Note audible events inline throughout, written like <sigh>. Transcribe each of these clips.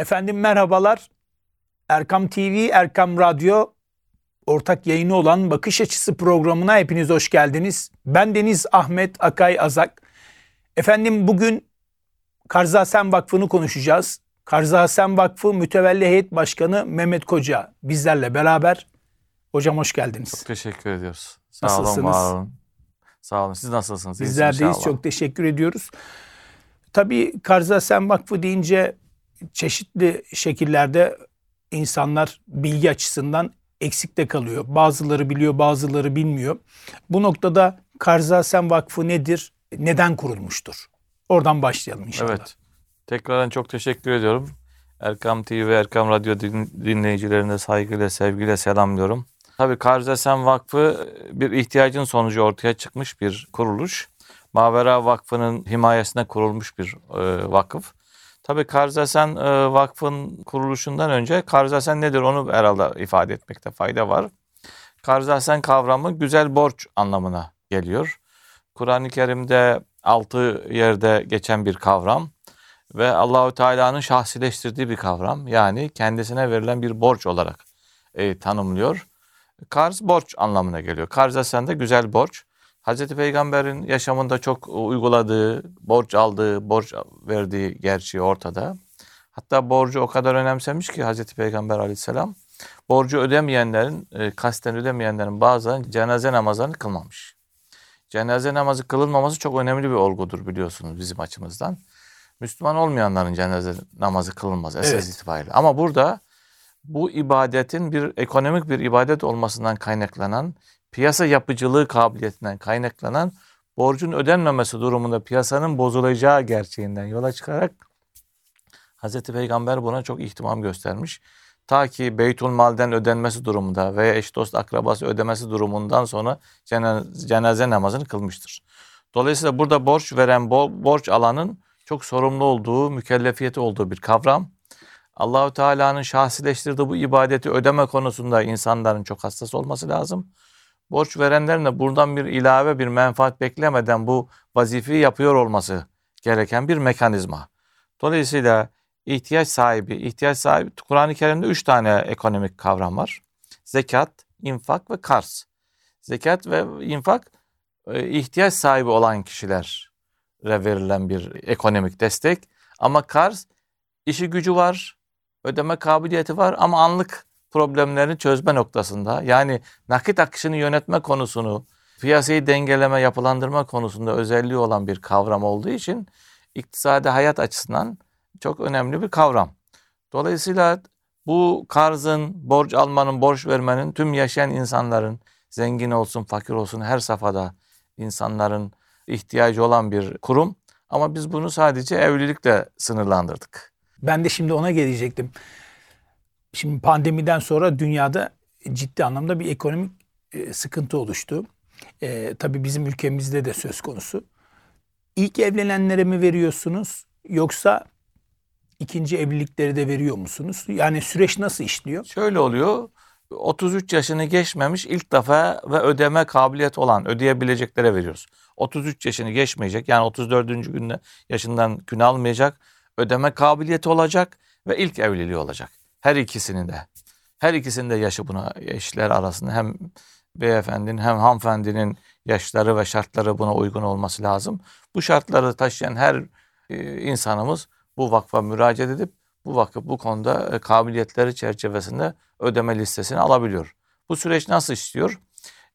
Efendim merhabalar. Erkam TV, Erkam Radyo ortak yayını olan Bakış Açısı programına hepiniz hoş geldiniz. Ben Deniz Ahmet Akay Azak. Efendim bugün Karzasen Vakfı'nı konuşacağız. Karzasen Vakfı Mütevelli Heyet Başkanı Mehmet Koca bizlerle beraber. Hocam hoş geldiniz. Çok teşekkür ediyoruz. Sağ Nasılsınız? olun, olun. Sağ olun. Siz nasılsınız? Bizler deyiz. Çok teşekkür ediyoruz. Tabii Karzasen Vakfı deyince çeşitli şekillerde insanlar bilgi açısından eksikte kalıyor. Bazıları biliyor, bazıları bilmiyor. Bu noktada Karzasen Vakfı nedir? Neden kurulmuştur? Oradan başlayalım inşallah. Evet. Tekrardan çok teşekkür ediyorum. Erkam TV ve Erkam Radyo din- dinleyicilerine saygıyla, sevgiyle selamlıyorum. Tabii Karzesen Vakfı bir ihtiyacın sonucu ortaya çıkmış bir kuruluş. Mavera Vakfı'nın himayesine kurulmuş bir e, vakıf. Tabii Karzesen e, Vakfı'nın kuruluşundan önce Karzesen nedir onu herhalde ifade etmekte fayda var. Karzasen kavramı güzel borç anlamına geliyor. Kur'an-ı Kerim'de altı yerde geçen bir kavram ve Allahü Teala'nın şahsileştirdiği bir kavram. Yani kendisine verilen bir borç olarak e, tanımlıyor. Karz borç anlamına geliyor. Karzasen de güzel borç. Hazreti Peygamber'in yaşamında çok uyguladığı, borç aldığı, borç verdiği gerçeği ortada. Hatta borcu o kadar önemsemiş ki Hazreti Peygamber aleyhisselam borcu ödemeyenlerin, e, kasten ödemeyenlerin bazılarının cenaze namazlarını kılmamış. Cenaze namazı kılınmaması çok önemli bir olgudur biliyorsunuz bizim açımızdan. Müslüman olmayanların cenaze namazı kılınmaz esas Evet. itibariyle. Ama burada bu ibadetin bir ekonomik bir ibadet olmasından kaynaklanan, piyasa yapıcılığı kabiliyetinden kaynaklanan borcun ödenmemesi durumunda piyasanın bozulacağı gerçeğinden yola çıkarak Hazreti Peygamber buna çok ihtimam göstermiş. Ta ki Beytül Mal'den ödenmesi durumunda veya eş dost akrabası ödemesi durumundan sonra cenaze, namazını kılmıştır. Dolayısıyla burada borç veren, bo- borç alanın çok sorumlu olduğu, mükellefiyeti olduğu bir kavram. Allahü Teala'nın şahsileştirdiği bu ibadeti ödeme konusunda insanların çok hassas olması lazım. Borç verenlerin de buradan bir ilave bir menfaat beklemeden bu vazifeyi yapıyor olması gereken bir mekanizma. Dolayısıyla ihtiyaç sahibi, ihtiyaç sahibi Kur'an-ı Kerim'de üç tane ekonomik kavram var. Zekat, infak ve kars. Zekat ve infak e, ihtiyaç sahibi olan kişilere verilen bir ekonomik destek. Ama kars işi gücü var, ödeme kabiliyeti var ama anlık problemlerini çözme noktasında yani nakit akışını yönetme konusunu, piyasayı dengeleme, yapılandırma konusunda özelliği olan bir kavram olduğu için iktisadi hayat açısından çok önemli bir kavram. Dolayısıyla bu karzın, borç almanın, borç vermenin tüm yaşayan insanların zengin olsun, fakir olsun her safhada insanların ihtiyacı olan bir kurum. Ama biz bunu sadece evlilikle sınırlandırdık. Ben de şimdi ona gelecektim. Şimdi pandemiden sonra dünyada ciddi anlamda bir ekonomik e, sıkıntı oluştu. E, tabii bizim ülkemizde de söz konusu. İlk evlenenlere mi veriyorsunuz yoksa ikinci evlilikleri de veriyor musunuz? Yani süreç nasıl işliyor? Şöyle oluyor. 33 yaşını geçmemiş ilk defa ve ödeme kabiliyeti olan ödeyebileceklere veriyoruz. 33 yaşını geçmeyecek yani 34. günde yaşından gün almayacak. Ödeme kabiliyeti olacak ve ilk evliliği olacak. Her ikisinin de. Her ikisinin de yaşı buna eşler arasında hem beyefendinin hem hanımefendinin yaşları ve şartları buna uygun olması lazım. Bu şartları taşıyan her e, insanımız bu vakfa müracaat edip bu vakıf bu konuda e, kabiliyetleri çerçevesinde ödeme listesini alabiliyor. Bu süreç nasıl işliyor?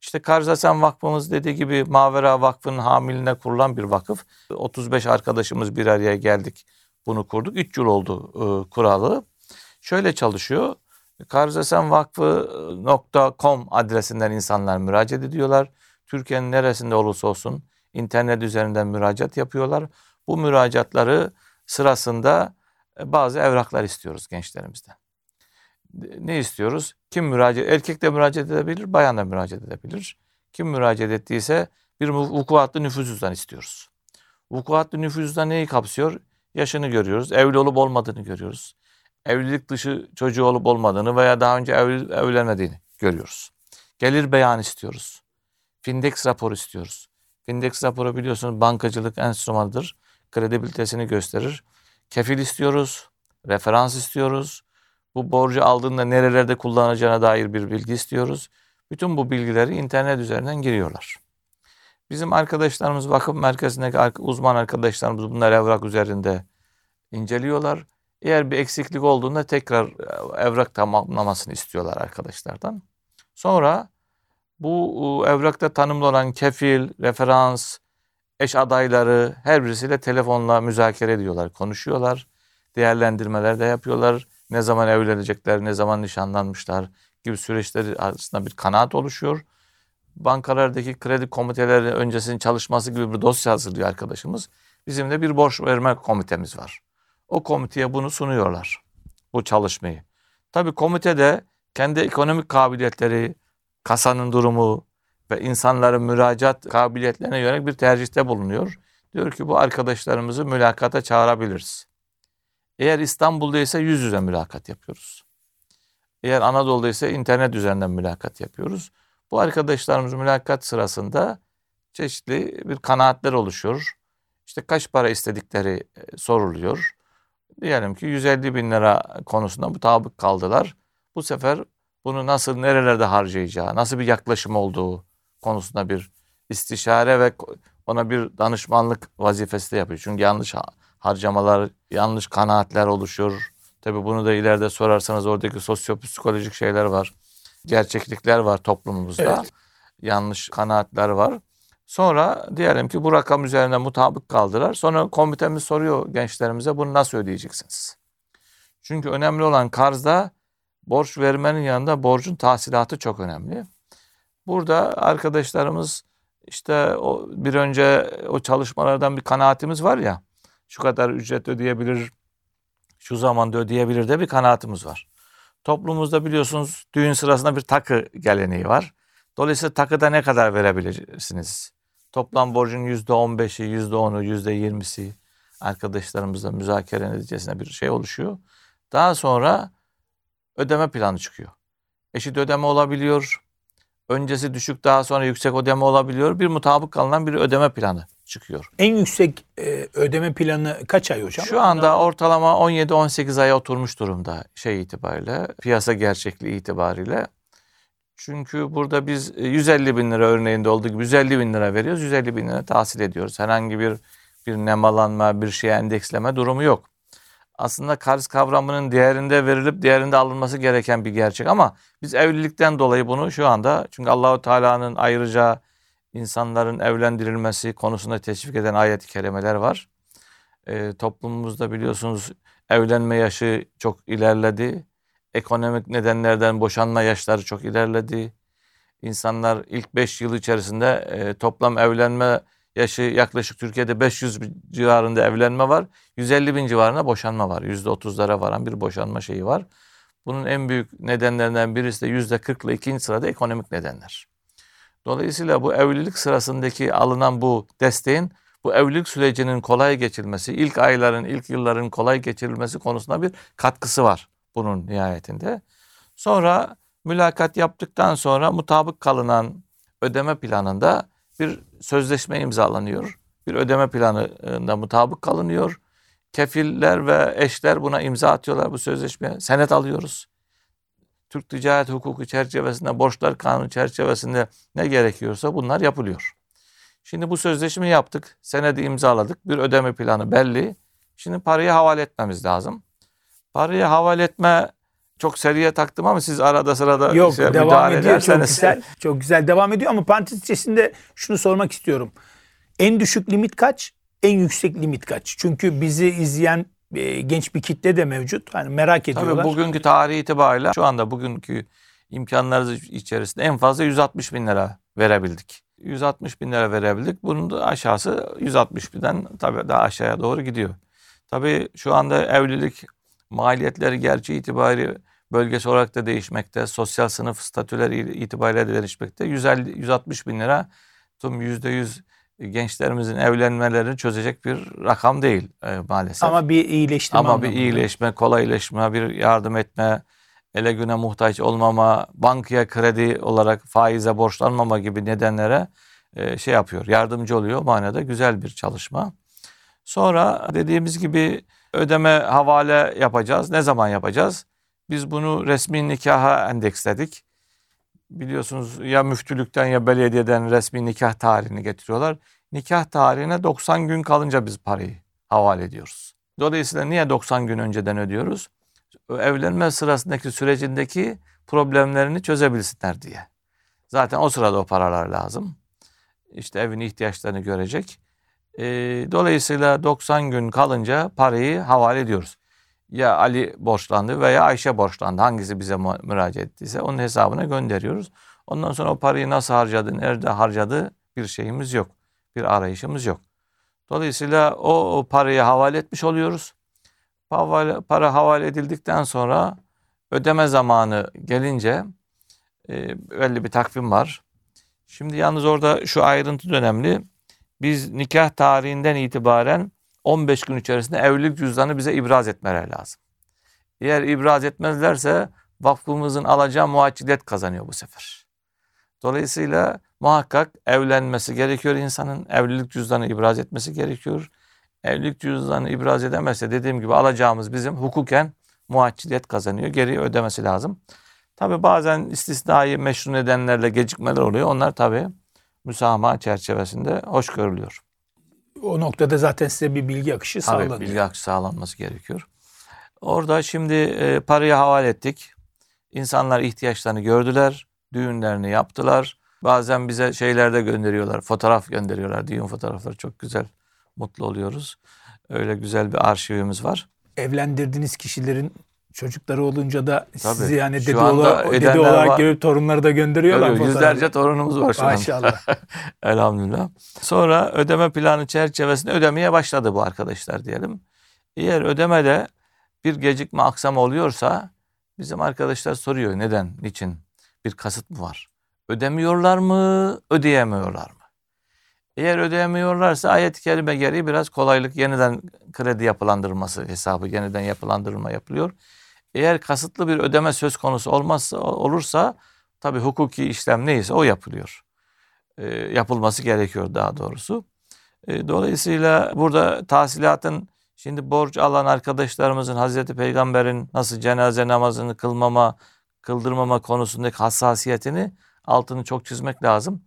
İşte Karzasen Vakfımız dediği gibi Mavera Vakfı'nın hamiline kurulan bir vakıf. 35 arkadaşımız bir araya geldik. Bunu kurduk. 3 yıl oldu e, kuralı. Şöyle çalışıyor. Karzasenvakfı.com adresinden insanlar müracaat ediyorlar. Türkiye'nin neresinde olursa olsun internet üzerinden müracaat yapıyorlar. Bu müracaatları sırasında e, bazı evraklar istiyoruz gençlerimizden. Ne istiyoruz? Kim müracaat, erkek de müracaat edebilir, bayan da müracaat edebilir. Kim müracaat ettiyse bir vukuatlı nüfus cüzdanı istiyoruz. Vukuatlı nüfus cüzdanı neyi kapsıyor? Yaşını görüyoruz, evli olup olmadığını görüyoruz. Evlilik dışı çocuğu olup olmadığını veya daha önce evli, evlenmediğini görüyoruz. Gelir beyan istiyoruz. Findex raporu istiyoruz. Findex raporu biliyorsunuz bankacılık enstrümanıdır. Kredibilitesini gösterir. Kefil istiyoruz. referans istiyoruz. Bu borcu aldığında nerelerde kullanacağına dair bir bilgi istiyoruz. Bütün bu bilgileri internet üzerinden giriyorlar. Bizim arkadaşlarımız vakıf merkezindeki uzman arkadaşlarımız bunlar evrak üzerinde inceliyorlar. Eğer bir eksiklik olduğunda tekrar e, evrak tamamlamasını istiyorlar arkadaşlardan. Sonra bu evrakta tanımlı olan kefil, referans, eş adayları her birisiyle telefonla müzakere ediyorlar, konuşuyorlar. Değerlendirmeler de yapıyorlar. Ne zaman evlenecekler, ne zaman nişanlanmışlar gibi süreçleri arasında bir kanaat oluşuyor. Bankalardaki kredi komiteleri öncesinin çalışması gibi bir dosya hazırlıyor arkadaşımız. Bizim de bir borç verme komitemiz var. O komiteye bunu sunuyorlar. Bu çalışmayı. Tabii komitede kendi ekonomik kabiliyetleri, kasanın durumu ve insanların müracaat kabiliyetlerine yönelik bir tercihte bulunuyor. Diyor ki bu arkadaşlarımızı mülakata çağırabiliriz. Eğer İstanbul'da ise yüz yüze mülakat yapıyoruz. Eğer Anadolu'da ise internet üzerinden mülakat yapıyoruz. Bu arkadaşlarımız mülakat sırasında çeşitli bir kanaatler oluşuyor. İşte kaç para istedikleri e, soruluyor. Diyelim ki 150 bin lira konusunda mutabık kaldılar. Bu sefer bunu nasıl, nerelerde harcayacağı, nasıl bir yaklaşım olduğu konusunda bir istişare ve ona bir danışmanlık vazifesi de yapıyor. Çünkü yanlış harcamalar, yanlış kanaatler oluşuyor. Tabi bunu da ileride sorarsanız oradaki sosyopsikolojik şeyler var. Gerçeklikler var toplumumuzda. Evet. Yanlış kanaatler var. Sonra diyelim ki bu rakam üzerine mutabık kaldılar. Sonra komitemiz soruyor gençlerimize bunu nasıl ödeyeceksiniz? Çünkü önemli olan karzda borç vermenin yanında borcun tahsilatı çok önemli. Burada arkadaşlarımız işte o bir önce o çalışmalardan bir kanaatimiz var ya şu kadar ücret ödeyebilir şu zamanda ödeyebilir de bir kanaatimiz var. Toplumumuzda biliyorsunuz düğün sırasında bir takı geleneği var. Dolayısıyla takıda ne kadar verebilirsiniz? Toplam borcun yüzde on beşi, yüzde onu, yüzde yirmisi arkadaşlarımızla müzakere neticesinde bir şey oluşuyor. Daha sonra ödeme planı çıkıyor. Eşit ödeme olabiliyor. Öncesi düşük daha sonra yüksek ödeme olabiliyor. Bir mutabık kalınan bir ödeme planı çıkıyor. En yüksek e, ödeme planı kaç ay hocam? Şu anda ortalama 17-18 aya oturmuş durumda şey itibariyle, piyasa gerçekliği itibariyle. Çünkü burada biz 150 e, bin lira örneğinde olduğu gibi 150 bin lira veriyoruz. 150 bin lira tahsil ediyoruz. Herhangi bir bir nemalanma, bir şeye endeksleme durumu yok. Aslında karz kavramının değerinde verilip değerinde alınması gereken bir gerçek ama biz evlilikten dolayı bunu şu anda çünkü Allahu Teala'nın ayrıca insanların evlendirilmesi konusunda teşvik eden ayet-i kerimeler var. E, toplumumuzda biliyorsunuz evlenme yaşı çok ilerledi. Ekonomik nedenlerden boşanma yaşları çok ilerledi. İnsanlar ilk 5 yıl içerisinde e, toplam evlenme yaşı yaklaşık Türkiye'de 500 civarında evlenme var. 150 bin civarında boşanma var. %30'lara varan bir boşanma şeyi var. Bunun en büyük nedenlerinden birisi de %40 ile ikinci sırada ekonomik nedenler. Dolayısıyla bu evlilik sırasındaki alınan bu desteğin bu evlilik sürecinin kolay geçilmesi, ilk ayların, ilk yılların kolay geçirilmesi konusunda bir katkısı var bunun nihayetinde. Sonra mülakat yaptıktan sonra mutabık kalınan ödeme planında bir sözleşme imzalanıyor. Bir ödeme planında mutabık kalınıyor. Kefiller ve eşler buna imza atıyorlar bu sözleşmeye. Senet alıyoruz. Türk Ticaret Hukuku çerçevesinde, borçlar kanunu çerçevesinde ne gerekiyorsa bunlar yapılıyor. Şimdi bu sözleşmeyi yaptık, senedi imzaladık, bir ödeme planı belli. Şimdi parayı havale etmemiz lazım. Parayı havale etme çok seriye taktım ama siz arada sırada Yok şey, devam ediyor çok güzel. Çok güzel devam ediyor ama parantez içerisinde şunu sormak istiyorum. En düşük limit kaç? En yüksek limit kaç? Çünkü bizi izleyen e, genç bir kitle de mevcut. Hani merak ediyorlar. Tabii bugünkü tarih itibariyle şu anda bugünkü imkanlarımız içerisinde en fazla 160 bin lira verebildik. 160 bin lira verebildik. Bunun da aşağısı 160 binden tabii daha aşağıya doğru gidiyor. Tabii şu anda evlilik maliyetleri gerçi itibariyle bölgesi olarak da değişmekte. Sosyal sınıf statüleri itibariyle de değişmekte. 150, 160 bin lira tüm %100 gençlerimizin evlenmelerini çözecek bir rakam değil e, maalesef. Ama bir iyileştirme Ama bir iyileşme, kolayleşme, bir yardım etme, ele güne muhtaç olmama, bankaya kredi olarak faize borçlanmama gibi nedenlere e, şey yapıyor, yardımcı oluyor. Manada güzel bir çalışma. Sonra dediğimiz gibi ödeme havale yapacağız. Ne zaman yapacağız? Biz bunu resmi nikaha endeksledik. Biliyorsunuz ya müftülükten ya belediyeden resmi nikah tarihini getiriyorlar. Nikah tarihine 90 gün kalınca biz parayı havale ediyoruz. Dolayısıyla niye 90 gün önceden ödüyoruz? Evlenme sırasındaki sürecindeki problemlerini çözebilsinler diye. Zaten o sırada o paralar lazım. İşte evin ihtiyaçlarını görecek. E, dolayısıyla 90 gün kalınca parayı havale ediyoruz. Ya Ali borçlandı veya Ayşe borçlandı. Hangisi bize müracaat ettiyse onun hesabına gönderiyoruz. Ondan sonra o parayı nasıl harcadı, nerede harcadı bir şeyimiz yok. Bir arayışımız yok. Dolayısıyla o, o parayı havale etmiş oluyoruz. Havale, para havale edildikten sonra ödeme zamanı gelince e, belli bir takvim var. Şimdi yalnız orada şu ayrıntı önemli. Biz nikah tarihinden itibaren 15 gün içerisinde evlilik cüzdanı bize ibraz etmeleri lazım. Eğer ibraz etmezlerse vakfımızın alacağı muaccilet kazanıyor bu sefer. Dolayısıyla muhakkak evlenmesi gerekiyor insanın. Evlilik cüzdanı ibraz etmesi gerekiyor. Evlilik cüzdanı ibraz edemezse dediğim gibi alacağımız bizim hukuken muaccilet kazanıyor. Geri ödemesi lazım. Tabi bazen istisnai meşru nedenlerle gecikmeler oluyor. Onlar tabi müsamaha çerçevesinde hoş görülüyor. O noktada zaten size bir bilgi akışı Tabii, sağlanıyor. bilgi akışı sağlanması gerekiyor. Orada şimdi e, parayı havale ettik. İnsanlar ihtiyaçlarını gördüler. Düğünlerini yaptılar. Bazen bize şeyler de gönderiyorlar. Fotoğraf gönderiyorlar. Düğün fotoğrafları çok güzel. Mutlu oluyoruz. Öyle güzel bir arşivimiz var. Evlendirdiğiniz kişilerin çocukları olunca da Tabii. sizi yani dede, ola, dede olarak var. görüp torunları da gönderiyorlar. Öyle, yüzlerce torunumuz var şu anda. Maşallah. <laughs> Elhamdülillah. Sonra ödeme planı çerçevesinde ödemeye başladı bu arkadaşlar diyelim. Eğer ödemede bir gecikme aksam oluyorsa bizim arkadaşlar soruyor neden, niçin? Bir kasıt mı var? Ödemiyorlar mı, ödeyemiyorlar mı? Eğer ödeyemiyorlarsa ayet-i kerime gereği biraz kolaylık yeniden kredi yapılandırması hesabı yeniden yapılandırma yapılıyor. Eğer kasıtlı bir ödeme söz konusu olmazsa olursa tabi hukuki işlem neyse o yapılıyor. E, yapılması gerekiyor daha doğrusu. E, dolayısıyla burada tahsilatın şimdi borç alan arkadaşlarımızın Hazreti Peygamber'in nasıl cenaze namazını kılmama, kıldırmama konusundaki hassasiyetini altını çok çizmek lazım.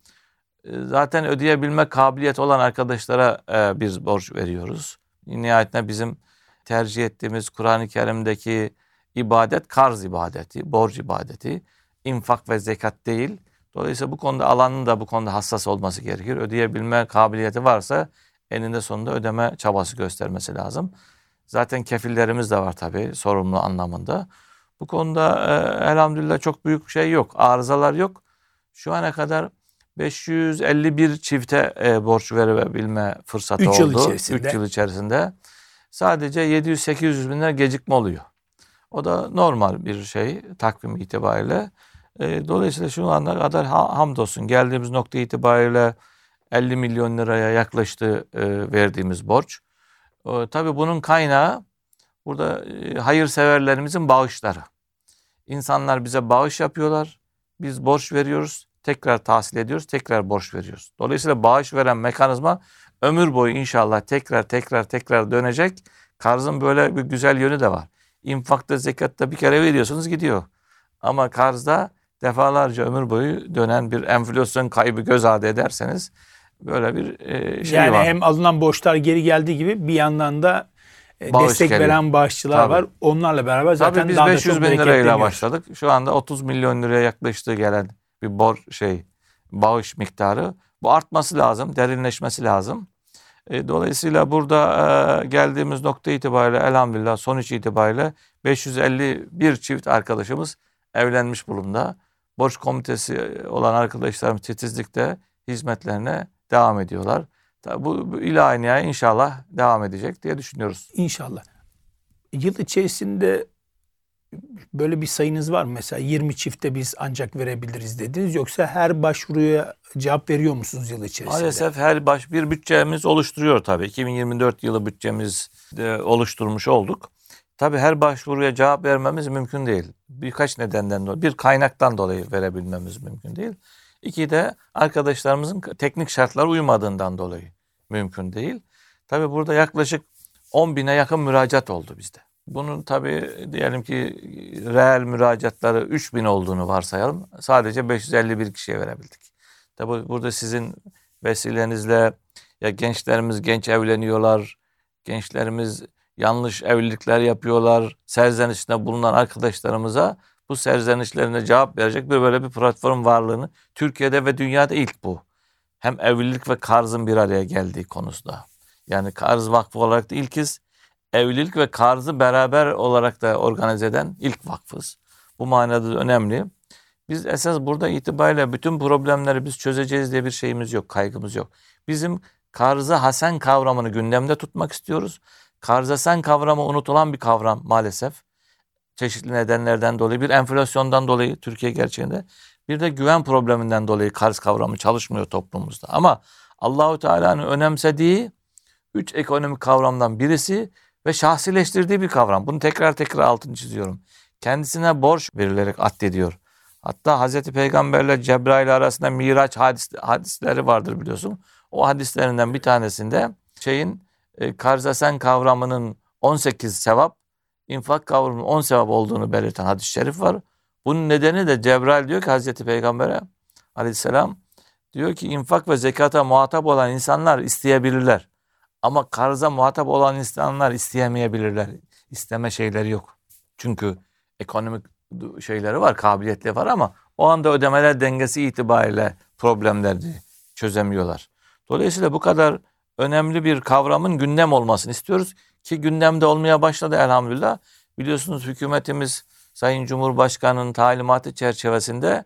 E, zaten ödeyebilme kabiliyet olan arkadaşlara e, biz borç veriyoruz. Nihayetinde bizim tercih ettiğimiz Kur'an-ı Kerim'deki ibadet karz ibadeti, borç ibadeti, infak ve zekat değil. Dolayısıyla bu konuda alanın da bu konuda hassas olması gerekir. Ödeyebilme kabiliyeti varsa eninde sonunda ödeme çabası göstermesi lazım. Zaten kefillerimiz de var tabii sorumlu anlamında. Bu konuda e, elhamdülillah çok büyük şey yok. Arızalar yok. Şu ana kadar 551 çifte e, borç verebilme fırsatı Üç oldu. yıl içerisinde. 3 yıl içerisinde. Sadece 700-800 bin lira gecikme oluyor. O da normal bir şey takvim itibariyle. E, dolayısıyla şu ana kadar ha, hamdolsun geldiğimiz nokta itibariyle 50 milyon liraya yaklaştı e, verdiğimiz borç. E, tabii bunun kaynağı burada e, hayırseverlerimizin bağışları. İnsanlar bize bağış yapıyorlar. Biz borç veriyoruz. Tekrar tahsil ediyoruz. Tekrar borç veriyoruz. Dolayısıyla bağış veren mekanizma ömür boyu inşallah tekrar tekrar tekrar dönecek. Karzın böyle bir güzel yönü de var. İnfakta, zekatta bir kere veriyorsunuz gidiyor. Ama karzda defalarca ömür boyu dönen bir enflasyon kaybı göz ardı ederseniz böyle bir e, şey yani var. hem alınan borçlar geri geldiği gibi bir yandan da e, Bağış destek geliyor. veren bağışçılar Tabii. var. Onlarla beraber zaten Tabii biz daha da 500 çok bin lirayla başladık. Şu anda 30 milyon liraya yaklaştığı gelen bir bor şey bağış miktarı. Bu artması lazım, derinleşmesi lazım. E, dolayısıyla burada e, geldiğimiz nokta itibariyle elhamdülillah sonuç itibariyle 551 çift arkadaşımız evlenmiş bulunda. Borç komitesi olan arkadaşlarımız titizlikte hizmetlerine devam ediyorlar. Bu, ilahi inşallah devam edecek diye düşünüyoruz. İnşallah. Yıl içerisinde böyle bir sayınız var mı? Mesela 20 çifte biz ancak verebiliriz dediniz. Yoksa her başvuruya cevap veriyor musunuz yıl içerisinde? Maalesef her baş bir bütçemiz oluşturuyor tabii. 2024 yılı bütçemiz oluşturmuş olduk. Tabii her başvuruya cevap vermemiz mümkün değil. Birkaç nedenden dolayı. Bir kaynaktan dolayı verebilmemiz mümkün değil. İki de arkadaşlarımızın teknik şartlara uymadığından dolayı mümkün değil. Tabii burada yaklaşık 10 bine yakın müracaat oldu bizde. Bunun tabii diyelim ki reel müracaatları 3 bin olduğunu varsayalım. Sadece 551 kişiye verebildik. Tabii burada sizin vesilenizle ya gençlerimiz genç evleniyorlar. Gençlerimiz yanlış evlilikler yapıyorlar. Serzenişinde bulunan arkadaşlarımıza bu serzenişlerine cevap verecek bir böyle bir platform varlığını Türkiye'de ve dünyada ilk bu. Hem evlilik ve karzın bir araya geldiği konusunda. Yani Karz Vakfı olarak da ilkiz. Evlilik ve karzı beraber olarak da organize eden ilk vakfız. Bu manada da önemli. Biz esas burada itibariyle bütün problemleri biz çözeceğiz diye bir şeyimiz yok, kaygımız yok. Bizim karzı hasen kavramını gündemde tutmak istiyoruz. Karz hasen kavramı unutulan bir kavram maalesef. Çeşitli nedenlerden dolayı, bir enflasyondan dolayı Türkiye gerçeğinde, bir de güven probleminden dolayı karz kavramı çalışmıyor toplumumuzda. Ama Allahu Teala'nın önemsediği üç ekonomik kavramdan birisi ve şahsileştirdiği bir kavram. Bunu tekrar tekrar altını çiziyorum. Kendisine borç verilerek addediyor. Hatta Hazreti Peygamberle Cebrail arasında Miraç hadis, hadisleri vardır biliyorsun. O hadislerinden bir tanesinde şeyin e, karzasen kavramının 18 sevap, infak kavramının 10 sevap olduğunu belirten hadis-i şerif var. Bunun nedeni de Cebrail diyor ki Hazreti Peygamber'e aleyhisselam diyor ki infak ve zekata muhatap olan insanlar isteyebilirler. Ama karza muhatap olan insanlar isteyemeyebilirler. İsteme şeyleri yok. Çünkü ekonomik şeyleri var, kabiliyetleri var ama o anda ödemeler dengesi itibariyle problemleri çözemiyorlar. Dolayısıyla bu kadar önemli bir kavramın gündem olmasını istiyoruz ki gündemde olmaya başladı elhamdülillah. Biliyorsunuz hükümetimiz Sayın Cumhurbaşkanı'nın talimatı çerçevesinde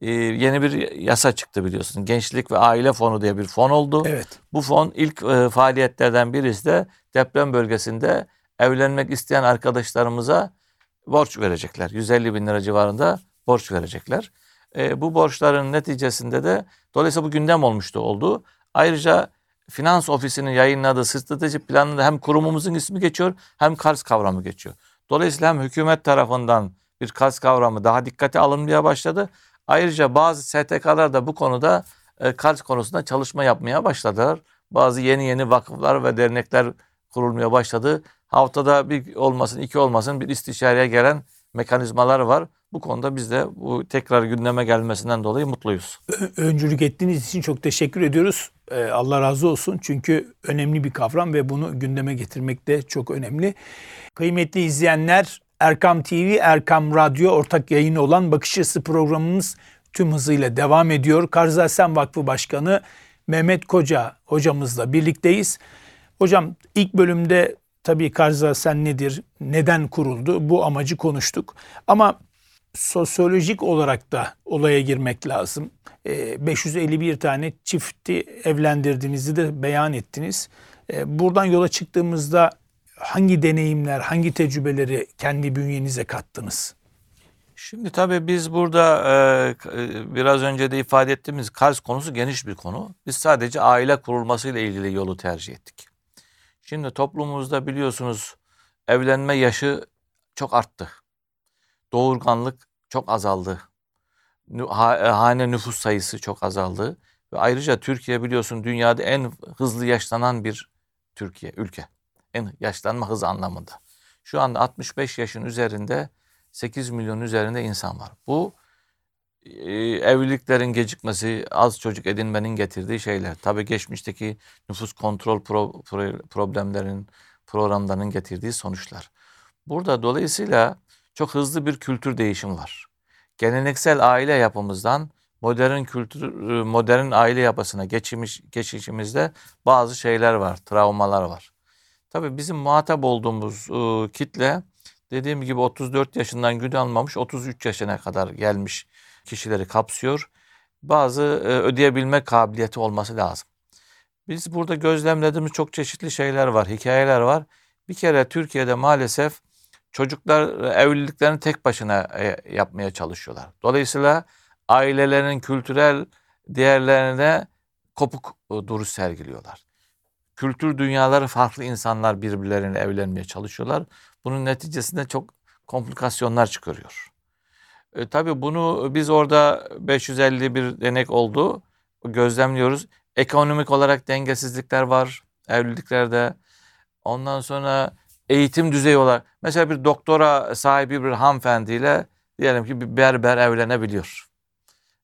e, yeni bir yasa çıktı biliyorsunuz. Gençlik ve Aile Fonu diye bir fon oldu. Evet. Bu fon ilk e, faaliyetlerden birisi de deprem bölgesinde evlenmek isteyen arkadaşlarımıza borç verecekler. 150 bin lira civarında borç verecekler. E, bu borçların neticesinde de dolayısıyla bu gündem olmuştu oldu. Ayrıca Finans Ofisi'nin yayınladığı strateji planında hem kurumumuzun ismi geçiyor hem Kars kavramı geçiyor. Dolayısıyla hem hükümet tarafından bir Kars kavramı daha dikkate alınmaya başladı. Ayrıca bazı STK'lar da bu konuda e, Kars konusunda çalışma yapmaya başladılar. Bazı yeni yeni vakıflar ve dernekler kurulmaya başladı. Haftada bir olmasın, iki olmasın bir istişareye gelen mekanizmalar var. Bu konuda biz de bu tekrar gündeme gelmesinden dolayı mutluyuz. Öncülük ettiğiniz için çok teşekkür ediyoruz. Ee, Allah razı olsun. Çünkü önemli bir kavram ve bunu gündeme getirmek de çok önemli. Kıymetli izleyenler, Erkam TV, Erkam Radyo ortak yayını olan Bakış Açısı programımız tüm hızıyla devam ediyor. Karzasen Vakfı Başkanı Mehmet Koca hocamızla birlikteyiz. Hocam ilk bölümde tabii Karzasen nedir, neden kuruldu bu amacı konuştuk. Ama sosyolojik olarak da olaya girmek lazım. 551 tane çifti evlendirdiğinizi de beyan ettiniz. Buradan yola çıktığımızda hangi deneyimler, hangi tecrübeleri kendi bünyenize kattınız? Şimdi tabii biz burada e, biraz önce de ifade ettiğimiz Kars konusu geniş bir konu. Biz sadece aile kurulmasıyla ilgili yolu tercih ettik. Şimdi toplumumuzda biliyorsunuz evlenme yaşı çok arttı. Doğurganlık çok azaldı. Hane nüfus sayısı çok azaldı. Ve ayrıca Türkiye biliyorsun dünyada en hızlı yaşlanan bir Türkiye, ülke. En yaşlanma hızı anlamında. Şu anda 65 yaşın üzerinde 8 milyon üzerinde insan var. Bu e, evliliklerin gecikmesi, az çocuk edinmenin getirdiği şeyler. Tabii geçmişteki nüfus kontrol pro, pro, problemlerin, programlarının getirdiği sonuçlar. Burada dolayısıyla çok hızlı bir kültür değişimi var. Geleneksel aile yapımızdan modern kültür, modern aile yapısına geçmiş, geçişimizde bazı şeyler var, travmalar var. Tabii bizim muhatap olduğumuz e, kitle dediğim gibi 34 yaşından gün almamış 33 yaşına kadar gelmiş kişileri kapsıyor. Bazı e, ödeyebilme kabiliyeti olması lazım. Biz burada gözlemlediğimiz çok çeşitli şeyler var, hikayeler var. Bir kere Türkiye'de maalesef çocuklar evliliklerini tek başına e, yapmaya çalışıyorlar. Dolayısıyla ailelerin kültürel değerlerine kopuk duruş sergiliyorlar. Kültür dünyaları farklı insanlar birbirleriyle evlenmeye çalışıyorlar. Bunun neticesinde çok komplikasyonlar çıkarıyor. E, tabii bunu biz orada 551 denek oldu. Gözlemliyoruz. Ekonomik olarak dengesizlikler var evliliklerde. Ondan sonra eğitim düzeyi olarak mesela bir doktora sahibi bir hanımefendiyle diyelim ki bir berber evlenebiliyor.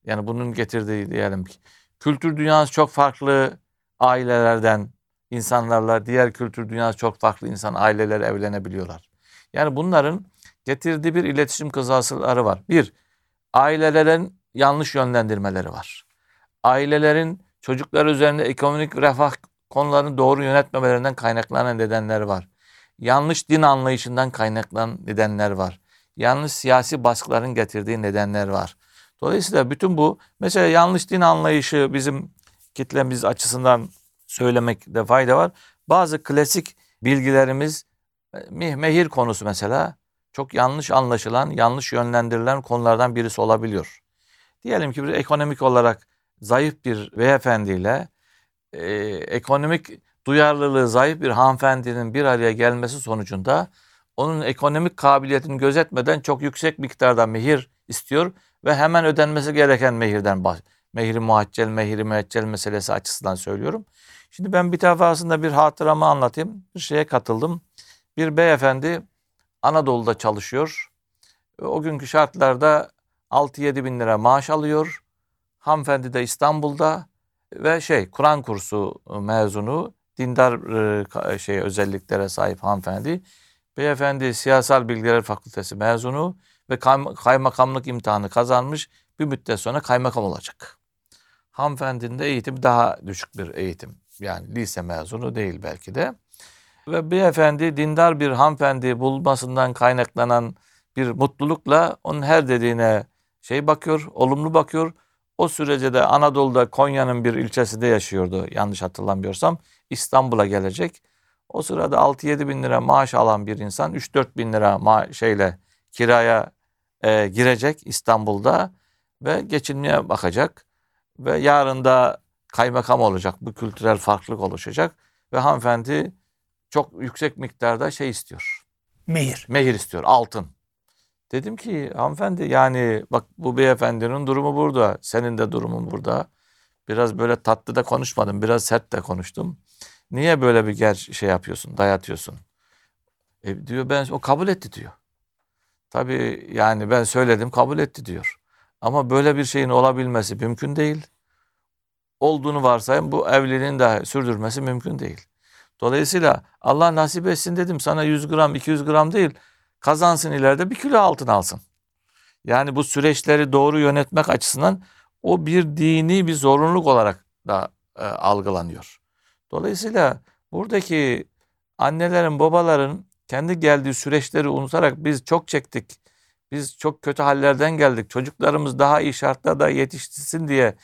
Yani bunun getirdiği diyelim ki kültür dünyası çok farklı ailelerden insanlarla diğer kültür dünyası çok farklı insan aileler evlenebiliyorlar. Yani bunların getirdiği bir iletişim kazasıları var. Bir, ailelerin yanlış yönlendirmeleri var. Ailelerin çocuklar üzerinde ekonomik refah konularını doğru yönetmemelerinden kaynaklanan nedenler var. Yanlış din anlayışından kaynaklanan nedenler var. Yanlış siyasi baskıların getirdiği nedenler var. Dolayısıyla bütün bu mesela yanlış din anlayışı bizim kitlemiz açısından söylemekte fayda var. Bazı klasik bilgilerimiz mehir konusu mesela çok yanlış anlaşılan, yanlış yönlendirilen konulardan birisi olabiliyor. Diyelim ki bir ekonomik olarak zayıf bir beyefendiyle e, ekonomik duyarlılığı zayıf bir hanımefendinin bir araya gelmesi sonucunda onun ekonomik kabiliyetini gözetmeden çok yüksek miktarda mehir istiyor ve hemen ödenmesi gereken mehirden bahs mehri muhaccel, mehri müeccel meselesi açısından söylüyorum. Şimdi ben bir defasında bir hatıramı anlatayım. Bir şeye katıldım. Bir beyefendi Anadolu'da çalışıyor. O günkü şartlarda 6-7 bin lira maaş alıyor. Hanımefendi de İstanbul'da ve şey Kur'an kursu mezunu dindar e, şey özelliklere sahip hanımefendi. Beyefendi siyasal bilgiler fakültesi mezunu ve kaymakamlık imtihanı kazanmış. Bir müddet sonra kaymakam olacak. Hanımefendinin de eğitim daha düşük bir eğitim. Yani lise mezunu değil belki de. Ve beyefendi dindar bir hanımefendi bulmasından kaynaklanan bir mutlulukla onun her dediğine şey bakıyor, olumlu bakıyor. O sürece de Anadolu'da Konya'nın bir ilçesinde yaşıyordu yanlış hatırlamıyorsam. İstanbul'a gelecek. O sırada 6-7 bin lira maaş alan bir insan 3-4 bin lira ma- şeyle kiraya e, girecek İstanbul'da ve geçinmeye bakacak. Ve yarın da kaymakam olacak. Bu kültürel farklılık oluşacak. Ve hanımefendi çok yüksek miktarda şey istiyor. Mehir. Mehir istiyor. Altın. Dedim ki hanımefendi yani bak bu beyefendinin durumu burada. Senin de durumun burada. Biraz böyle tatlı da konuşmadım. Biraz sert de konuştum. Niye böyle bir ger şey yapıyorsun, dayatıyorsun? E diyor ben o kabul etti diyor. Tabii yani ben söyledim kabul etti diyor. Ama böyle bir şeyin olabilmesi mümkün değil. Olduğunu varsayın bu evliliğin de sürdürmesi mümkün değil. Dolayısıyla Allah nasip etsin dedim sana 100 gram 200 gram değil kazansın ileride bir kilo altın alsın. Yani bu süreçleri doğru yönetmek açısından o bir dini bir zorunluluk olarak da e, algılanıyor. Dolayısıyla buradaki annelerin, babaların kendi geldiği süreçleri unutarak biz çok çektik. Biz çok kötü hallerden geldik. Çocuklarımız daha iyi şartlarda yetiştirsin diye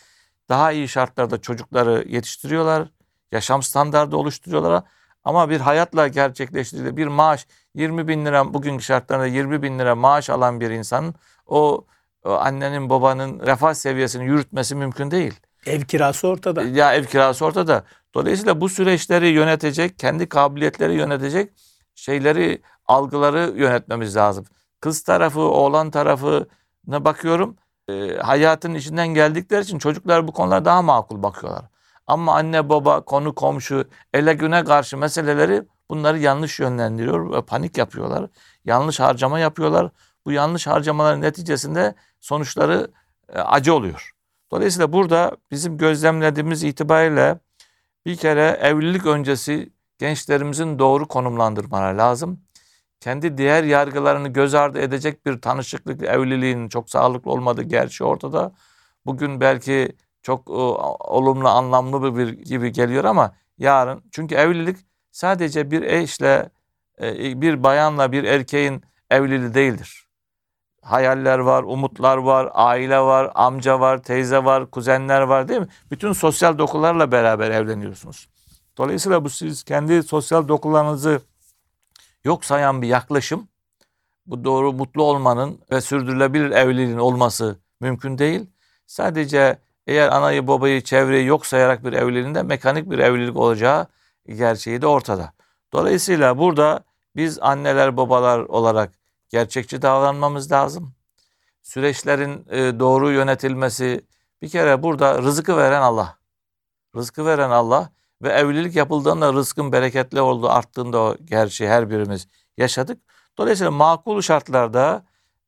daha iyi şartlarda çocukları yetiştiriyorlar. Yaşam standardı oluşturuyorlar. Ama bir hayatla gerçekleştirildiği bir maaş 20 bin lira bugünkü şartlarda 20 bin lira maaş alan bir insanın o, o annenin babanın refah seviyesini yürütmesi mümkün değil. Ev kirası ortada. Ya ev kirası ortada. Dolayısıyla bu süreçleri yönetecek, kendi kabiliyetleri yönetecek şeyleri, algıları yönetmemiz lazım. Kız tarafı, oğlan tarafına bakıyorum. E, hayatın içinden geldikleri için çocuklar bu konulara daha makul bakıyorlar. Ama anne baba, konu komşu, ele güne karşı meseleleri bunları yanlış yönlendiriyor ve panik yapıyorlar. Yanlış harcama yapıyorlar. Bu yanlış harcamaların neticesinde sonuçları e, acı oluyor. Dolayısıyla burada bizim gözlemlediğimiz itibariyle bir kere evlilik öncesi gençlerimizin doğru konumlandırmaları lazım. Kendi diğer yargılarını göz ardı edecek bir tanışıklık evliliğin çok sağlıklı olmadığı gerçeği ortada. Bugün belki çok e, olumlu, anlamlı bir gibi geliyor ama yarın çünkü evlilik sadece bir eşle, e, bir bayanla bir erkeğin evliliği değildir. Hayaller var, umutlar var, aile var, amca var, teyze var, kuzenler var değil mi? Bütün sosyal dokularla beraber evleniyorsunuz. Dolayısıyla bu siz kendi sosyal dokularınızı yok sayan bir yaklaşım. Bu doğru mutlu olmanın ve sürdürülebilir evliliğin olması mümkün değil. Sadece eğer anayı babayı çevreyi yok sayarak bir evliliğinde mekanik bir evlilik olacağı gerçeği de ortada. Dolayısıyla burada biz anneler babalar olarak gerçekçi davranmamız lazım. Süreçlerin e, doğru yönetilmesi bir kere burada rızkı veren Allah. Rızkı veren Allah ve evlilik yapıldığında rızkın bereketli olduğu arttığında o gerçeği her birimiz yaşadık. Dolayısıyla makul şartlarda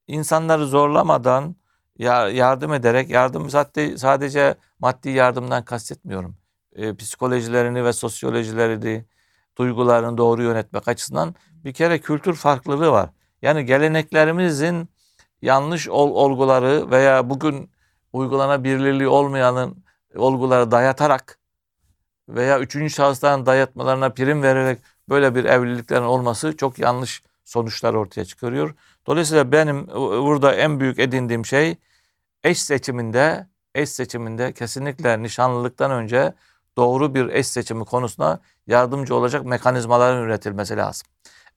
insanları zorlamadan yardım ederek yardım sadece maddi yardımdan kastetmiyorum. E, psikolojilerini ve sosyolojilerini, duygularını doğru yönetmek açısından bir kere kültür farklılığı var. Yani geleneklerimizin yanlış ol, olguları veya bugün uygulanabilirliği olmayanın olguları dayatarak veya üçüncü şahısların dayatmalarına prim vererek böyle bir evliliklerin olması çok yanlış sonuçlar ortaya çıkarıyor. Dolayısıyla benim burada en büyük edindiğim şey eş seçiminde eş seçiminde kesinlikle nişanlılıktan önce doğru bir eş seçimi konusuna yardımcı olacak mekanizmaların üretilmesi lazım.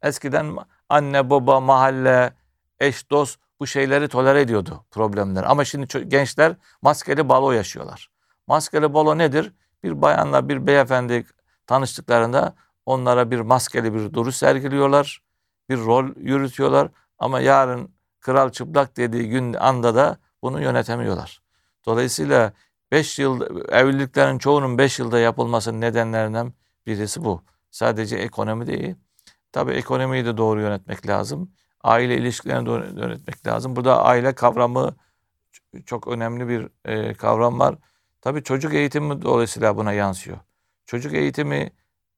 Eskiden anne, baba, mahalle, eş, dost bu şeyleri tolere ediyordu problemler. Ama şimdi gençler maskeli balo yaşıyorlar. Maskeli balo nedir? Bir bayanla bir beyefendi tanıştıklarında onlara bir maskeli bir duruş sergiliyorlar. Bir rol yürütüyorlar. Ama yarın kral çıplak dediği gün anda da bunu yönetemiyorlar. Dolayısıyla 5 yıl evliliklerin çoğunun 5 yılda yapılmasının nedenlerinden birisi bu. Sadece ekonomi değil. Tabii ekonomiyi de doğru yönetmek lazım. Aile ilişkilerini doğru yönetmek lazım. Burada aile kavramı çok önemli bir e, kavram var. Tabii çocuk eğitimi dolayısıyla buna yansıyor. Çocuk eğitimi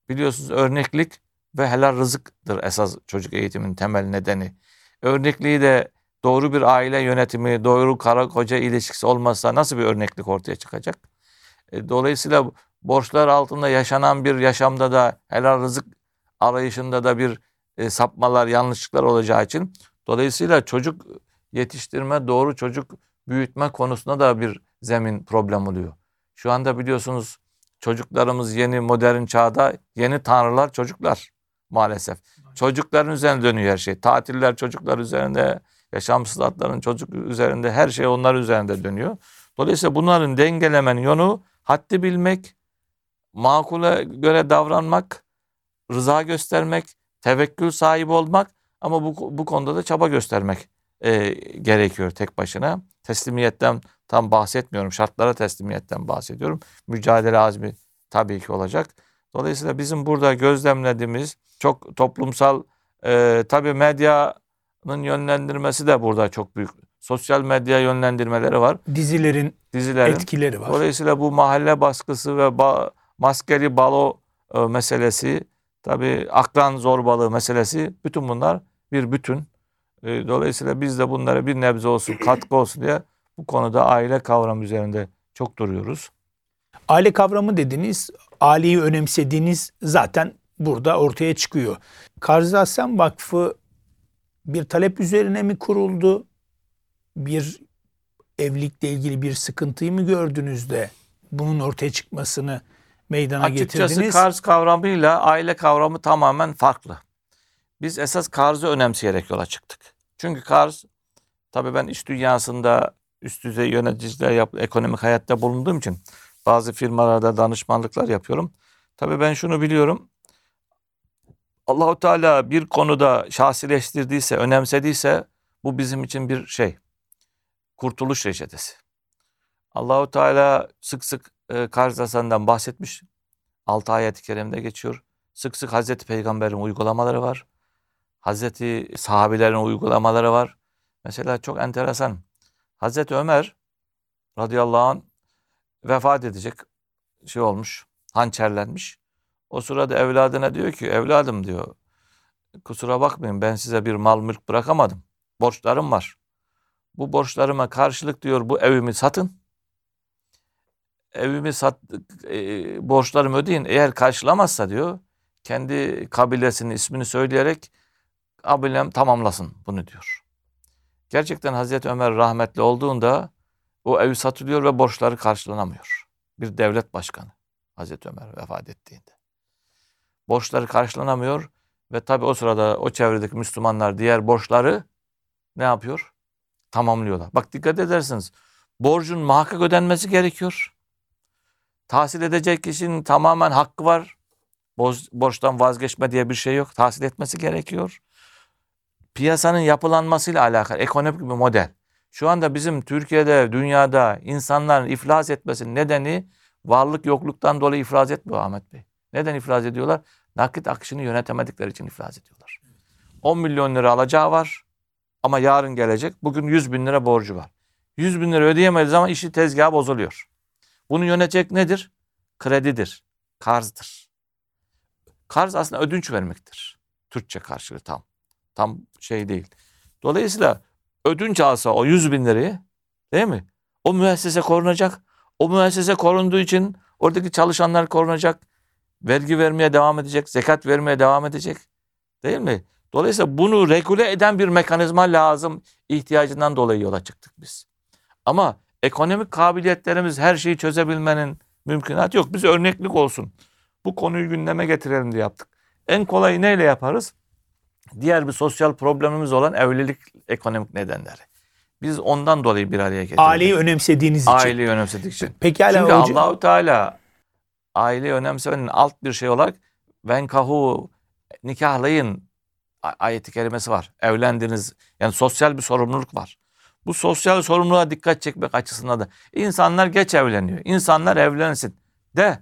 biliyorsunuz örneklik ve helal rızıktır esas çocuk eğitimin temel nedeni. Örnekliği de doğru bir aile yönetimi, doğru kara koca ilişkisi olmazsa nasıl bir örneklik ortaya çıkacak? E, dolayısıyla borçlar altında yaşanan bir yaşamda da helal rızık arayışında da bir e, sapmalar, yanlışlıklar olacağı için dolayısıyla çocuk yetiştirme, doğru çocuk büyütme konusunda da bir zemin problem oluyor. Şu anda biliyorsunuz çocuklarımız yeni modern çağda yeni tanrılar çocuklar maalesef. Çocukların üzerine dönüyor her şey. Tatiller çocuklar üzerinde, yaşam standartlarının çocuk üzerinde her şey onlar üzerinde dönüyor. Dolayısıyla bunların dengelemenin yolu haddi bilmek, makule göre davranmak, rıza göstermek, tevekkül sahibi olmak ama bu, bu konuda da çaba göstermek e, gerekiyor tek başına. Teslimiyetten tam bahsetmiyorum. Şartlara teslimiyetten bahsediyorum. Mücadele azmi tabii ki olacak. Dolayısıyla bizim burada gözlemlediğimiz çok toplumsal e, tabii medyanın yönlendirmesi de burada çok büyük. Sosyal medya yönlendirmeleri var. Dizilerin, Dizilerin etkileri var. Dolayısıyla bu mahalle baskısı ve ba maskeli balo e, meselesi, tabii akran zorbalığı meselesi bütün bunlar bir bütün. E, dolayısıyla biz de bunlara bir nebze olsun, katkı olsun diye bu konuda aile kavramı üzerinde çok duruyoruz. Aile kavramı dediniz, aileyi önemsediğiniz zaten burada ortaya çıkıyor. Karzasem Vakfı bir talep üzerine mi kuruldu? Bir evlilikle ilgili bir sıkıntıyı mı gördünüz de bunun ortaya çıkmasını meydana Açıkçası getirdiniz? Açıkçası karz kavramıyla aile kavramı tamamen farklı. Biz esas karzı önemseyerek yola çıktık. Çünkü karz, tabii ben iş dünyasında üst düzey yöneticiler yap, ekonomik hayatta bulunduğum için bazı firmalarda danışmanlıklar yapıyorum. Tabii ben şunu biliyorum. Allahu Teala bir konuda şahsileştirdiyse, önemsediyse bu bizim için bir şey. Kurtuluş reçetesi. Allahu Teala sık sık e, Karz Hasan'dan bahsetmiş. Altı ayet-i kerimde geçiyor. Sık sık Hazreti Peygamber'in uygulamaları var. Hazreti sahabilerin uygulamaları var. Mesela çok enteresan. Hazreti Ömer radıyallahu anh vefat edecek şey olmuş, hançerlenmiş. O sırada evladına diyor ki evladım diyor kusura bakmayın ben size bir mal mülk bırakamadım. Borçlarım var. Bu borçlarıma karşılık diyor bu evimi satın. Evimi sat, e, borçlarımı ödeyin. Eğer karşılamazsa diyor kendi kabilesinin ismini söyleyerek kabilem tamamlasın bunu diyor. Gerçekten Hazreti Ömer rahmetli olduğunda o ev satılıyor ve borçları karşılanamıyor. Bir devlet başkanı Hazreti Ömer vefat ettiğinde. Borçları karşılanamıyor ve tabi o sırada o çevredeki Müslümanlar diğer borçları ne yapıyor? Tamamlıyorlar. Bak dikkat edersiniz. Borcun muhakkak ödenmesi gerekiyor. Tahsil edecek kişinin tamamen hakkı var. Borçtan vazgeçme diye bir şey yok. Tahsil etmesi gerekiyor piyasanın yapılanmasıyla alakalı ekonomik bir model. Şu anda bizim Türkiye'de, dünyada insanların iflas etmesinin nedeni varlık yokluktan dolayı iflas etmiyor Ahmet Bey. Neden iflas ediyorlar? Nakit akışını yönetemedikleri için iflas ediyorlar. 10 milyon lira alacağı var ama yarın gelecek. Bugün 100 bin lira borcu var. 100 bin lira ödeyemediği zaman işi tezgahı bozuluyor. Bunu yönetecek nedir? Kredidir, karzdır. Karz aslında ödünç vermektir. Türkçe karşılığı tam. Tam şey değil. Dolayısıyla ödünç alsa o 100 bin lirayı değil mi? O müessese korunacak. O müessese korunduğu için oradaki çalışanlar korunacak. Vergi vermeye devam edecek. Zekat vermeye devam edecek. Değil mi? Dolayısıyla bunu regüle eden bir mekanizma lazım ihtiyacından dolayı yola çıktık biz. Ama ekonomik kabiliyetlerimiz her şeyi çözebilmenin mümkünatı yok. Biz örneklik olsun. Bu konuyu gündeme getirelim diye yaptık. En kolayı neyle yaparız? Diğer bir sosyal problemimiz olan evlilik ekonomik nedenleri. Biz ondan dolayı bir araya getirdik. Aileyi önemsediğiniz için. Aileyi önemsedik için. Peki hala Çünkü hocam. Allahu Teala aileyi önemsemenin alt bir şey olarak venkahu nikahlayın ayeti kerimesi var. Evlendiniz. Yani sosyal bir sorumluluk var. Bu sosyal sorumluluğa dikkat çekmek açısından da insanlar geç evleniyor. İnsanlar evlensin. De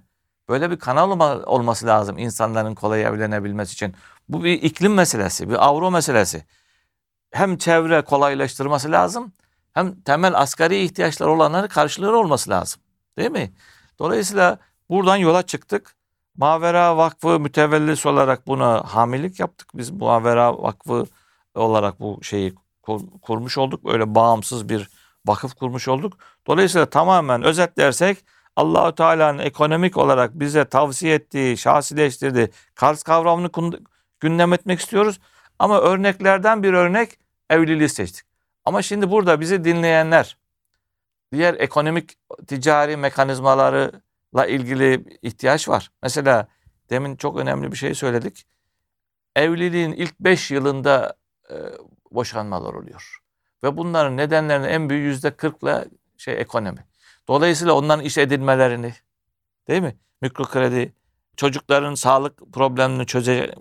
böyle bir kanal olma- olması lazım insanların kolay evlenebilmesi için. Bu bir iklim meselesi, bir avro meselesi. Hem çevre kolaylaştırması lazım hem temel asgari ihtiyaçlar olanları karşılığı olması lazım. Değil mi? Dolayısıyla buradan yola çıktık. Mavera Vakfı mütevellisi olarak buna hamilik yaptık. Biz Mavera Vakfı olarak bu şeyi kur- kurmuş olduk. Böyle bağımsız bir vakıf kurmuş olduk. Dolayısıyla tamamen özetlersek Allahu Teala'nın ekonomik olarak bize tavsiye ettiği, şahsileştirdiği Kars kavramını gündem etmek istiyoruz. Ama örneklerden bir örnek evliliği seçtik. Ama şimdi burada bizi dinleyenler diğer ekonomik ticari mekanizmalarla ilgili ihtiyaç var. Mesela demin çok önemli bir şey söyledik. Evliliğin ilk 5 yılında e, boşanmalar oluyor. Ve bunların nedenlerinin en büyüğü yüzde kırkla şey ekonomi. Dolayısıyla onların iş edinmelerini değil mi? Mikrokredi, çocukların sağlık problemlerini çözecek,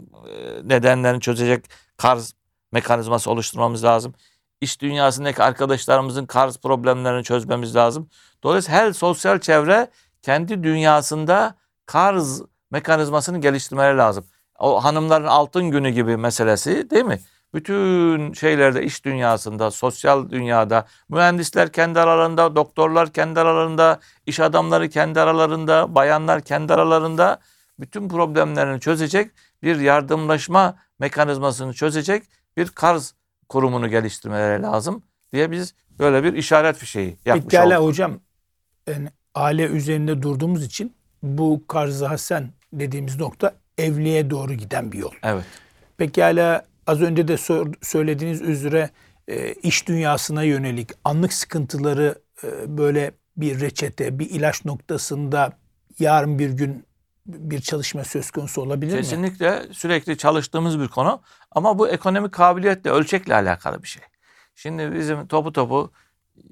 nedenlerini çözecek karz mekanizması oluşturmamız lazım. İş dünyasındaki arkadaşlarımızın karz problemlerini çözmemiz lazım. Dolayısıyla her sosyal çevre kendi dünyasında karz mekanizmasını geliştirmeleri lazım. O hanımların altın günü gibi meselesi değil mi? Bütün şeylerde iş dünyasında, sosyal dünyada, mühendisler kendi aralarında, doktorlar kendi aralarında, iş adamları kendi aralarında, bayanlar kendi aralarında bütün problemlerini çözecek bir yardımlaşma mekanizmasını çözecek bir karz kurumunu geliştirmeleri lazım diye biz böyle bir işaret fişeği yapmış Peki hala olduk. hocam yani aile üzerinde durduğumuz için bu Karz-ı Hasen dediğimiz nokta evliliğe doğru giden bir yol. Evet. Peki hala az önce de sor- söylediğiniz üzere e, iş dünyasına yönelik anlık sıkıntıları e, böyle bir reçete, bir ilaç noktasında yarın bir gün bir çalışma söz konusu olabilir mi? Kesinlikle sürekli çalıştığımız bir konu ama bu ekonomik kabiliyetle ölçekle alakalı bir şey. Şimdi bizim topu topu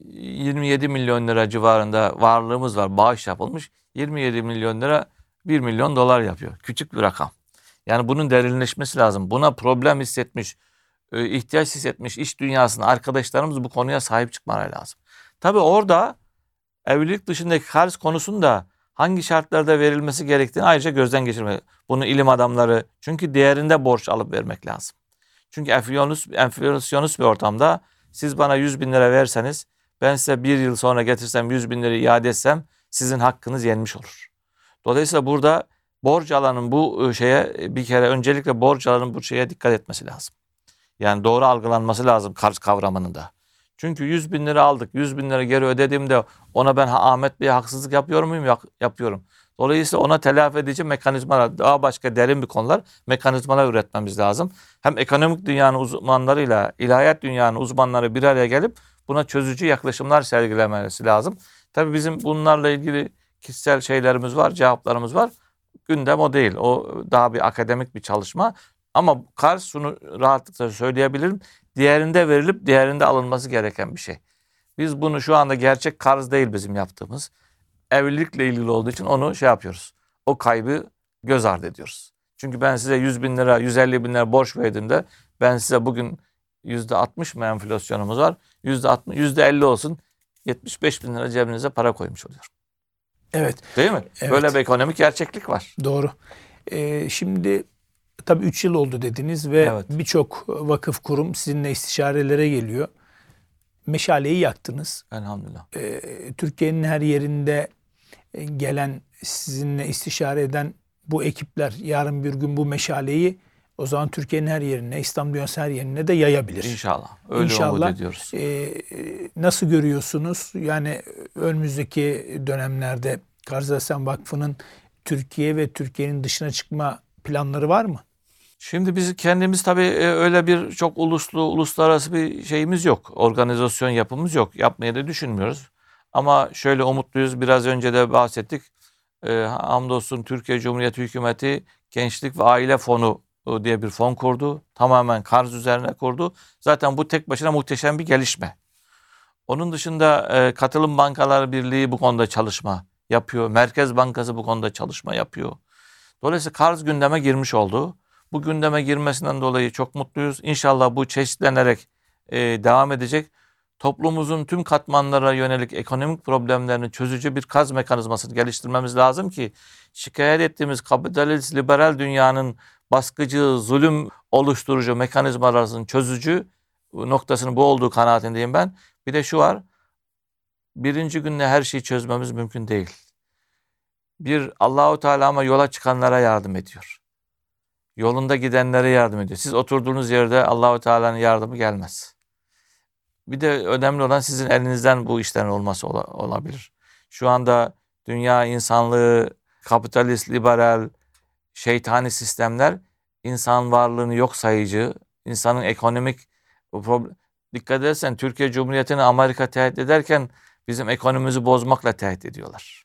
27 milyon lira civarında varlığımız var. Bağış yapılmış. 27 milyon lira 1 milyon dolar yapıyor. Küçük bir rakam. Yani bunun derinleşmesi lazım. Buna problem hissetmiş, e, ihtiyaç hissetmiş iş dünyasında arkadaşlarımız bu konuya sahip çıkmaları lazım. Tabii orada evlilik dışındaki karz konusunda hangi şartlarda verilmesi gerektiğini ayrıca gözden geçirmek. Bunu ilim adamları çünkü değerinde borç alıp vermek lazım. Çünkü enflasyonist, bir ortamda siz bana 100 bin lira verseniz ben size bir yıl sonra getirsem 100 bin lira iade etsem sizin hakkınız yenmiş olur. Dolayısıyla burada borç alanın bu e, şeye bir kere öncelikle borç alanın bu şeye dikkat etmesi lazım. Yani doğru algılanması lazım karz kavramının da. Çünkü 100 bin lira aldık. 100 bin lira geri ödediğimde ona ben Ahmet Bey'e haksızlık yapıyor muyum? Yak- yapıyorum. Dolayısıyla ona telafi edici mekanizmalar, daha başka derin bir konular, mekanizmalar üretmemiz lazım. Hem ekonomik dünyanın uzmanlarıyla ilahiyat dünyanın uzmanları bir araya gelip buna çözücü yaklaşımlar sergilemesi lazım. Tabii bizim bunlarla ilgili kişisel şeylerimiz var, cevaplarımız var. Gündem o değil. O daha bir akademik bir çalışma. Ama Kars şunu rahatlıkla söyleyebilirim. Diğerinde verilip diğerinde alınması gereken bir şey. Biz bunu şu anda gerçek karz değil bizim yaptığımız. Evlilikle ilgili olduğu için onu şey yapıyoruz. O kaybı göz ardı ediyoruz. Çünkü ben size 100 bin lira, 150 bin lira borç verdiğimde ben size bugün yüzde 60 mı enflasyonumuz var? Yüzde 60, yüzde 50 olsun 75 bin lira cebinize para koymuş oluyor. Evet, Değil mi? Evet. Böyle bir ekonomik gerçeklik var. doğru. Ee, şimdi tabii 3 yıl oldu dediniz ve Evet. birçok vakıf kurum sizinle istişarelere geliyor. Meşaleyi yaktınız. Elhamdülillah. Ee, Türkiye'nin her yerinde e, gelen sizinle istişare eden bu ekipler yarın bir gün bu meşaleyi o zaman Türkiye'nin her yerine, İslam dünyası her yerine de yayabilir. İnşallah. Öyle İnşallah. umut ediyoruz. Ee, e, nasıl görüyorsunuz? Yani önümüzdeki dönemlerde Karzasen Vakfı'nın Türkiye ve Türkiye'nin dışına çıkma planları var mı? Şimdi biz kendimiz tabii e, öyle bir çok uluslu, uluslararası bir şeyimiz yok. Organizasyon yapımız yok. Yapmayı da düşünmüyoruz. Ama şöyle umutluyuz. Biraz önce de bahsettik. E, hamdolsun Türkiye Cumhuriyeti Hükümeti Gençlik ve Aile Fonu e, diye bir fon kurdu. Tamamen karz üzerine kurdu. Zaten bu tek başına muhteşem bir gelişme. Onun dışında Katılım Bankalar Birliği bu konuda çalışma yapıyor. Merkez Bankası bu konuda çalışma yapıyor. Dolayısıyla karz gündeme girmiş oldu. Bu gündeme girmesinden dolayı çok mutluyuz. İnşallah bu çeşitlenerek e, devam edecek. Toplumumuzun tüm katmanlara yönelik ekonomik problemlerini çözücü bir kaz mekanizmasını geliştirmemiz lazım ki şikayet ettiğimiz kapitalist liberal dünyanın baskıcı, zulüm oluşturucu mekanizmalarının çözücü noktasının bu olduğu kanaatindeyim ben. Bir de şu var. Birinci günde her şeyi çözmemiz mümkün değil. Bir Allahu Teala ama yola çıkanlara yardım ediyor. Yolunda gidenlere yardım ediyor. Siz oturduğunuz yerde Allahu Teala'nın yardımı gelmez. Bir de önemli olan sizin elinizden bu işlerin olması ola- olabilir. Şu anda dünya insanlığı kapitalist, liberal, şeytani sistemler insan varlığını yok sayıcı, insanın ekonomik problem... Dikkat edersen Türkiye Cumhuriyeti'ni Amerika tehdit ederken bizim ekonomimizi bozmakla tehdit ediyorlar.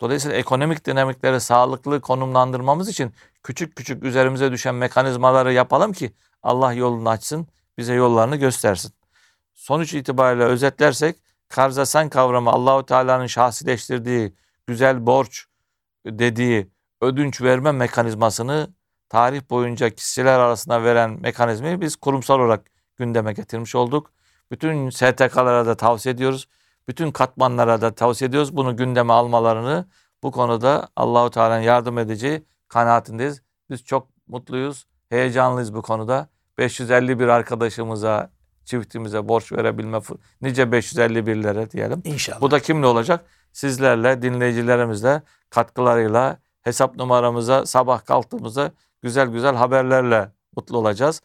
Dolayısıyla ekonomik dinamikleri sağlıklı konumlandırmamız için küçük küçük üzerimize düşen mekanizmaları yapalım ki Allah yolunu açsın, bize yollarını göstersin. Sonuç itibariyle özetlersek karzasan kavramı Allahu Teala'nın şahsileştirdiği güzel borç dediği ödünç verme mekanizmasını tarih boyunca kişiler arasında veren mekanizmayı biz kurumsal olarak gündeme getirmiş olduk. Bütün STK'lara da tavsiye ediyoruz. Bütün katmanlara da tavsiye ediyoruz. Bunu gündeme almalarını bu konuda Allahu Teala'nın yardım edeceği kanaatindeyiz. Biz çok mutluyuz, heyecanlıyız bu konuda. 551 arkadaşımıza, çiftimize borç verebilme, nice 551'lere diyelim. İnşallah. Bu da kimle olacak? Sizlerle, dinleyicilerimizle katkılarıyla hesap numaramıza sabah kalktığımızda güzel güzel haberlerle mutlu olacağız.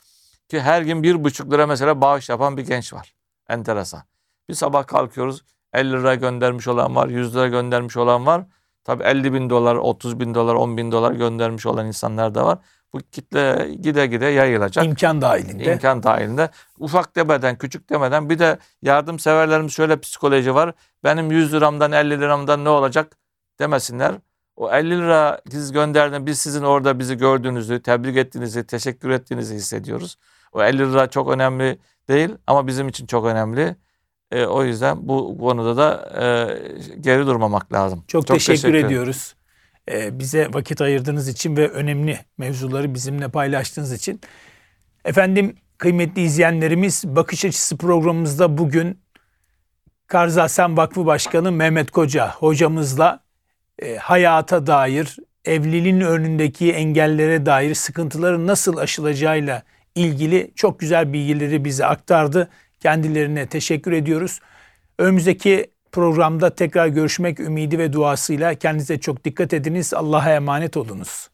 Ki her gün bir buçuk lira mesela bağış yapan bir genç var. Enteresan. Bir sabah kalkıyoruz 50 lira göndermiş olan var, 100 lira göndermiş olan var. Tabii 50 bin dolar, 30 bin dolar, 10 bin dolar göndermiş olan insanlar da var. Bu kitle gide gide yayılacak İmkan dahilinde. imkan dahilinde. Ufak demeden, küçük demeden bir de yardımseverlerimiz şöyle psikoloji var. Benim 100 liramdan 50 liramdan ne olacak demesinler. O 50 lira siz gönderdiniz. Biz sizin orada bizi gördüğünüzü, tebrik ettiğinizi, teşekkür ettiğinizi hissediyoruz. O 50 lira çok önemli değil ama bizim için çok önemli. E, o yüzden bu konuda da e, geri durmamak lazım. Çok, teşekkür, ederim. ediyoruz. Ee, bize vakit ayırdığınız için ve önemli mevzuları bizimle paylaştığınız için. Efendim kıymetli izleyenlerimiz Bakış Açısı programımızda bugün Karzasen Vakfı Başkanı Mehmet Koca hocamızla e, hayata dair, evliliğin önündeki engellere dair sıkıntıların nasıl aşılacağıyla ilgili çok güzel bilgileri bize aktardı. Kendilerine teşekkür ediyoruz. Önümüzdeki programda tekrar görüşmek ümidi ve duasıyla kendinize çok dikkat ediniz. Allah'a emanet olunuz.